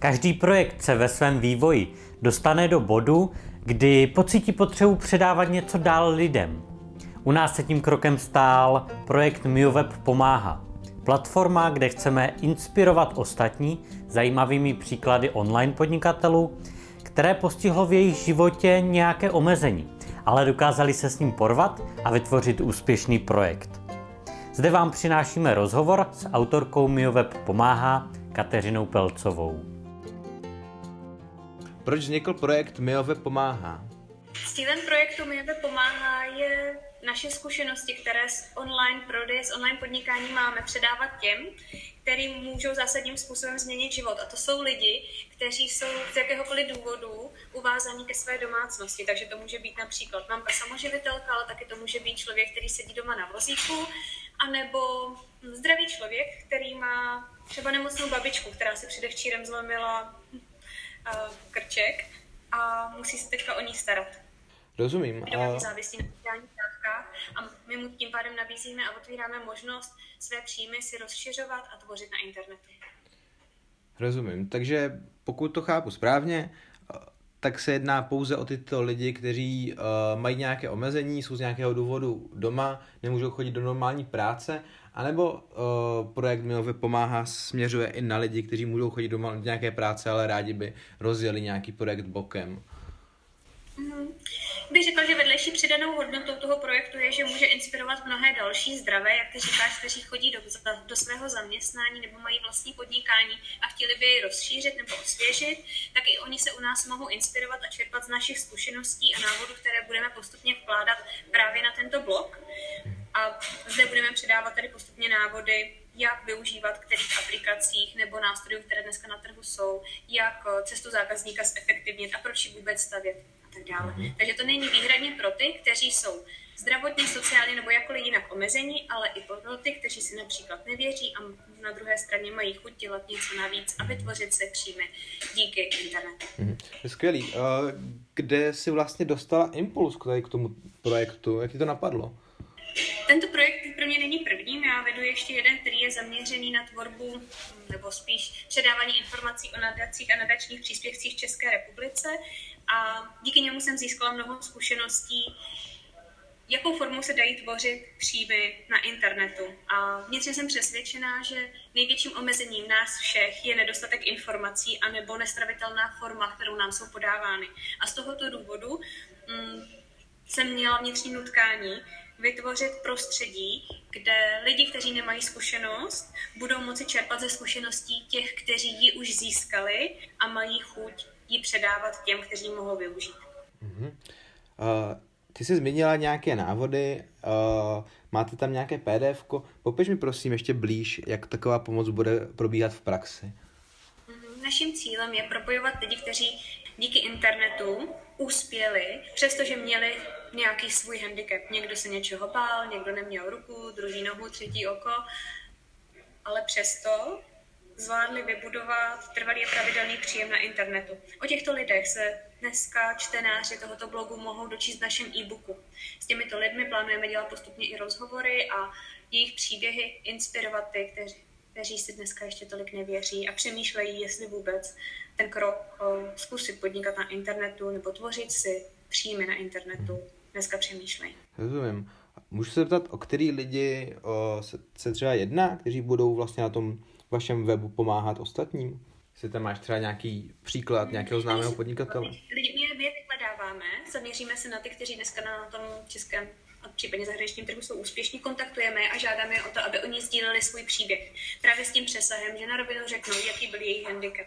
Každý projekt se ve svém vývoji dostane do bodu, kdy pocítí potřebu předávat něco dál lidem. U nás se tím krokem stál projekt MioWeb Pomáhá. Platforma, kde chceme inspirovat ostatní zajímavými příklady online podnikatelů, které postihlo v jejich životě nějaké omezení, ale dokázali se s ním porvat a vytvořit úspěšný projekt. Zde vám přinášíme rozhovor s autorkou MioWeb Pomáhá Kateřinou Pelcovou. Proč vznikl projekt MioWeb Pomáhá? Cílem projektu MioWeb Pomáhá je naše zkušenosti, které z online prodeje, z online podnikání máme předávat těm, kterým můžou zásadním způsobem změnit život. A to jsou lidi, kteří jsou z jakéhokoliv důvodu uvázaní ke své domácnosti. Takže to může být například mamka samoživitelka, ale taky to může být člověk, který sedí doma na vozíku, anebo zdravý člověk, který má třeba nemocnou babičku, která si předevčírem zlomila krček a musí se teďka o ní starat. Rozumím. A... závislí na sociálních dávkách a my mu tím pádem nabízíme a otvíráme možnost své příjmy si rozšiřovat a tvořit na internetu. Rozumím. Takže pokud to chápu správně, tak se jedná pouze o tyto lidi, kteří uh, mají nějaké omezení, jsou z nějakého důvodu doma, nemůžou chodit do normální práce, anebo uh, projekt Milove pomáhá, směřuje i na lidi, kteří můžou chodit do nějaké práce, ale rádi by rozjeli nějaký projekt bokem. Bych řekla, že vedlejší přidanou hodnotou toho projektu je, že může inspirovat mnohé další zdravé, jak ty říkáš, kteří chodí do, do svého zaměstnání nebo mají vlastní podnikání a chtěli by je rozšířit nebo osvěžit, tak i oni se u nás mohou inspirovat a čerpat z našich zkušeností a návodů, které budeme postupně vkládat právě na tento blog. A zde budeme předávat tady postupně návody, jak využívat kterých aplikacích nebo nástrojů, které dneska na trhu jsou, jak cestu zákazníka zefektivnit a proč ji vůbec stavět tak dále. Mm-hmm. Takže to není výhradně pro ty, kteří jsou zdravotně, sociálně nebo jakkoliv jinak omezení, ale i pro ty, kteří si například nevěří a na druhé straně mají chuť dělat něco navíc a vytvořit se příjmy díky internetu. Mm-hmm. Skvělý. Kde jsi vlastně dostala impuls k tomu projektu? Jak ti to napadlo? Tento projekt pro mě není prvním, já vedu ještě jeden, který je zaměřený na tvorbu nebo spíš předávání informací o nadacích a nadačních příspěvcích v České republice a díky němu jsem získala mnoho zkušeností, jakou formou se dají tvořit příjmy na internetu. A vnitřně jsem přesvědčená, že největším omezením nás všech je nedostatek informací anebo nestravitelná forma, kterou nám jsou podávány. A z tohoto důvodu mm, jsem měla vnitřní nutkání vytvořit prostředí, kde lidi, kteří nemají zkušenost, budou moci čerpat ze zkušeností těch, kteří ji už získali a mají chuť ji předávat těm, kteří mohou využít. Uh-huh. Uh, ty jsi zmínila nějaké návody, uh, máte tam nějaké pdf -ko? Popiš mi prosím ještě blíž, jak taková pomoc bude probíhat v praxi. Uh-huh. Naším cílem je propojovat lidi, kteří díky internetu uspěli, přestože měli nějaký svůj handicap. Někdo se něčeho bál, někdo neměl ruku, druhý nohu, třetí oko, ale přesto zvládli vybudovat trvalý a pravidelný příjem na internetu. O těchto lidech se dneska čtenáři tohoto blogu mohou dočíst v našem e-booku. S těmito lidmi plánujeme dělat postupně i rozhovory a jejich příběhy inspirovat ty, kteří, kteří si dneska ještě tolik nevěří a přemýšlejí, jestli vůbec ten krok o, zkusit podnikat na internetu nebo tvořit si příjmy na internetu dneska přemýšlejí. Rozumím. Můžu se zeptat, o který lidi o, se, se třeba jedná, kteří budou vlastně na tom vašem webu pomáhat ostatním? Jestli tam máš třeba nějaký příklad nějakého známého podnikatele? Lidi, my je vyhledáváme, zaměříme se na ty, kteří dneska na tom českém a případně zahraničním trhu jsou úspěšní, kontaktujeme a žádáme je o to, aby oni sdíleli svůj příběh. Právě s tím přesahem, že na rovinu řeknou, jaký byl jejich handicap.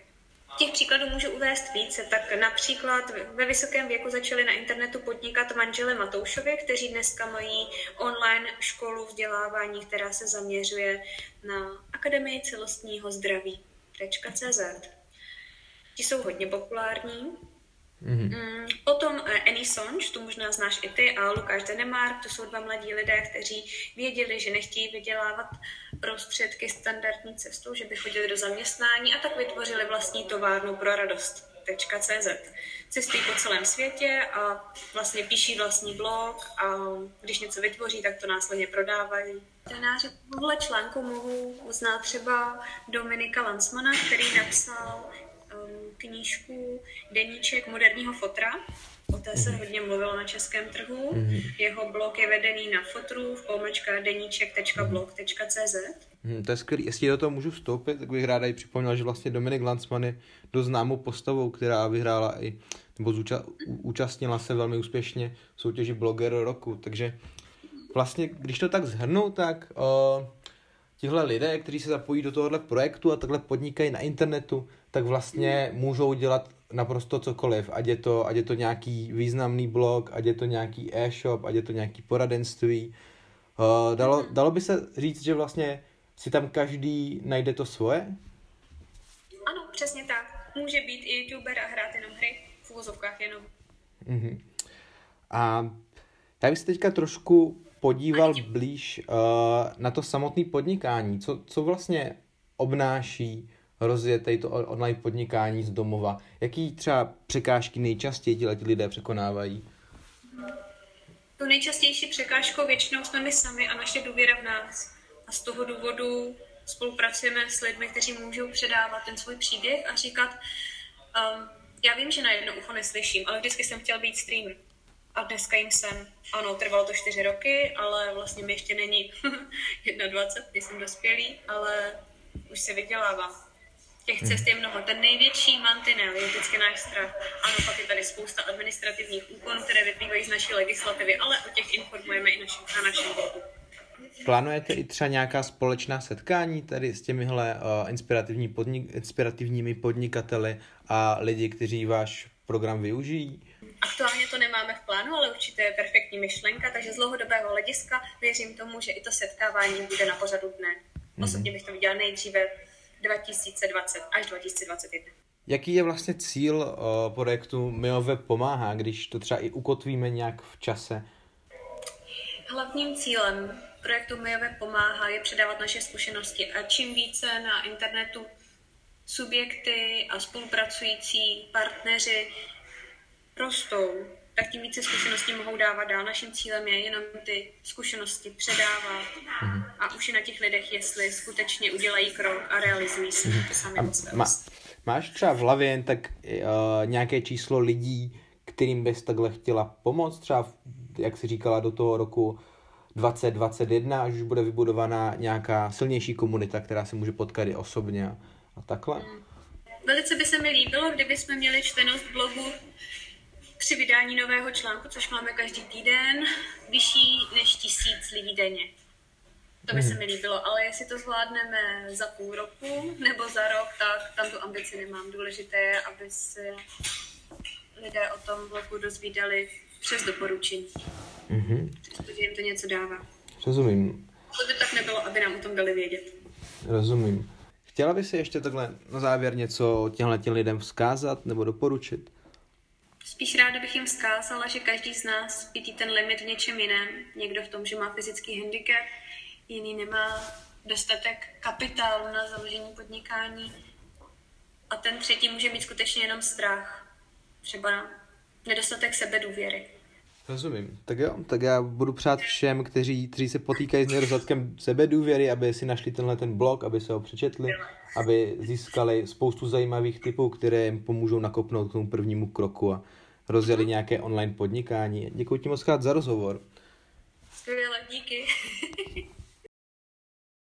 Těch příkladů můžu uvést více, tak například ve vysokém věku začali na internetu podnikat manžele Matoušovi, kteří dneska mají online školu vzdělávání, která se zaměřuje na Akademii celostního zdraví. Ti jsou hodně populární. Mm-hmm. Potom eh, Annie Songe, tu možná znáš i ty, a Lukáš Denemark, to jsou dva mladí lidé, kteří věděli, že nechtějí vydělávat prostředky standardní cestou, že by chodili do zaměstnání a tak vytvořili vlastní továrnu pro radost. .cz. Cestují po celém světě a vlastně píší vlastní blog a když něco vytvoří, tak to následně prodávají. Tenáři tohle článku mohou znát třeba Dominika Lansmana, který napsal knížku Deníček moderního fotra. O té se hodně mluvilo na českém trhu. Jeho blog je vedený na fotru v pomlčka deníček.blog.cz. Hmm, to je skvělý. Jestli do toho můžu vstoupit, tak bych ráda i připomněl, že vlastně Dominik Lanzmann je dost známou postavou, která vyhrála i, nebo zúča, účastnila se velmi úspěšně v soutěži Blogger roku, takže vlastně, když to tak zhrnu, tak uh, tihle lidé, kteří se zapojí do tohohle projektu a takhle podnikají na internetu, tak vlastně můžou dělat naprosto cokoliv, ať je to, ať je to nějaký významný blog, ať je to nějaký e-shop, ať je to nějaký poradenství. Uh, dalo, dalo by se říct, že vlastně si tam každý najde to svoje? Ano, přesně tak. Může být i youtuber a hrát jenom hry, v úvozovkách jenom. Uh-huh. A já bych se teďka trošku podíval blíž uh, na to samotné podnikání. Co, co vlastně obnáší rozjet to online podnikání z domova? Jaký třeba překážky nejčastěji ti lidé překonávají? Tu nejčastější překážkou většinou jsme my sami a naše důvěra v nás. A z toho důvodu spolupracujeme s lidmi, kteří můžou předávat ten svůj příběh a říkat, um, já vím, že na jedno ucho neslyším, ale vždycky jsem chtěl být streamer. A dneska jim jsem, ano, trvalo to čtyři roky, ale vlastně mi ještě není 21, jsem dospělý, ale už se vydělávám. Těch cest je mnoho. Ten největší mantinel je vždycky náš strach. Ano, pak je tady spousta administrativních úkonů, které vyplývají z naší legislativy, ale o těch informujeme i naši, na našem blogu. Plánujete i třeba nějaká společná setkání tady s těmihle uh, inspirativní podnik, inspirativními podnikateli a lidi, kteří váš program využijí? Aktuálně to nemáme v plánu, ale určitě je perfektní myšlenka, takže z dlouhodobého hlediska věřím tomu, že i to setkávání bude na pořadu dne. Mm-hmm. Osobně bych to viděla nejdříve 2020 až 2021. Jaký je vlastně cíl uh, projektu Miove pomáhá, když to třeba i ukotvíme nějak v čase? Hlavním cílem projektu Miove pomáhá je předávat naše zkušenosti a čím více na internetu subjekty a spolupracující partneři rostou, tak tím více zkušeností mohou dávat dál. Naším cílem je jenom ty zkušenosti předávat mm-hmm. a už je na těch lidech, jestli skutečně udělají krok a realizují si mm-hmm. to sami má, Máš třeba v hlavě jen tak uh, nějaké číslo lidí, kterým bys takhle chtěla pomoct, třeba, jak jsi říkala, do toho roku 2021, až už bude vybudovaná nějaká silnější komunita, která se může potkat i osobně a, a takhle? Mm. Velice by se mi líbilo, kdyby jsme měli čtenost blogu při vydání nového článku, což máme každý týden, vyšší než tisíc lidí denně. To by hmm. se mi líbilo, ale jestli to zvládneme za půl roku nebo za rok, tak tam tu ambici nemám. Důležité je, aby se lidé o tom blogu dozvídali přes doporučení. Mm-hmm. Protože jim to něco dává. Rozumím. To by tak nebylo, aby nám o tom dali vědět. Rozumím. Chtěla by si ještě takhle na závěr něco těmhle těm lidem vzkázat nebo doporučit? Spíš ráda bych jim vzkázala, že každý z nás vidí ten limit v něčem jiném. Někdo v tom, že má fyzický handicap, jiný nemá dostatek kapitálu na založení podnikání a ten třetí může mít skutečně jenom strach. Třeba nedostatek sebedůvěry. Rozumím. Tak jo, tak já budu přát všem, kteří, kteří se potýkají s nedostatkem sebedůvěry, aby si našli tenhle ten blog, aby se ho přečetli, aby získali spoustu zajímavých typů, které jim pomůžou nakopnout k tomu prvnímu kroku a rozjeli nějaké online podnikání. Děkuji ti moc krát za rozhovor. Skvěle, díky.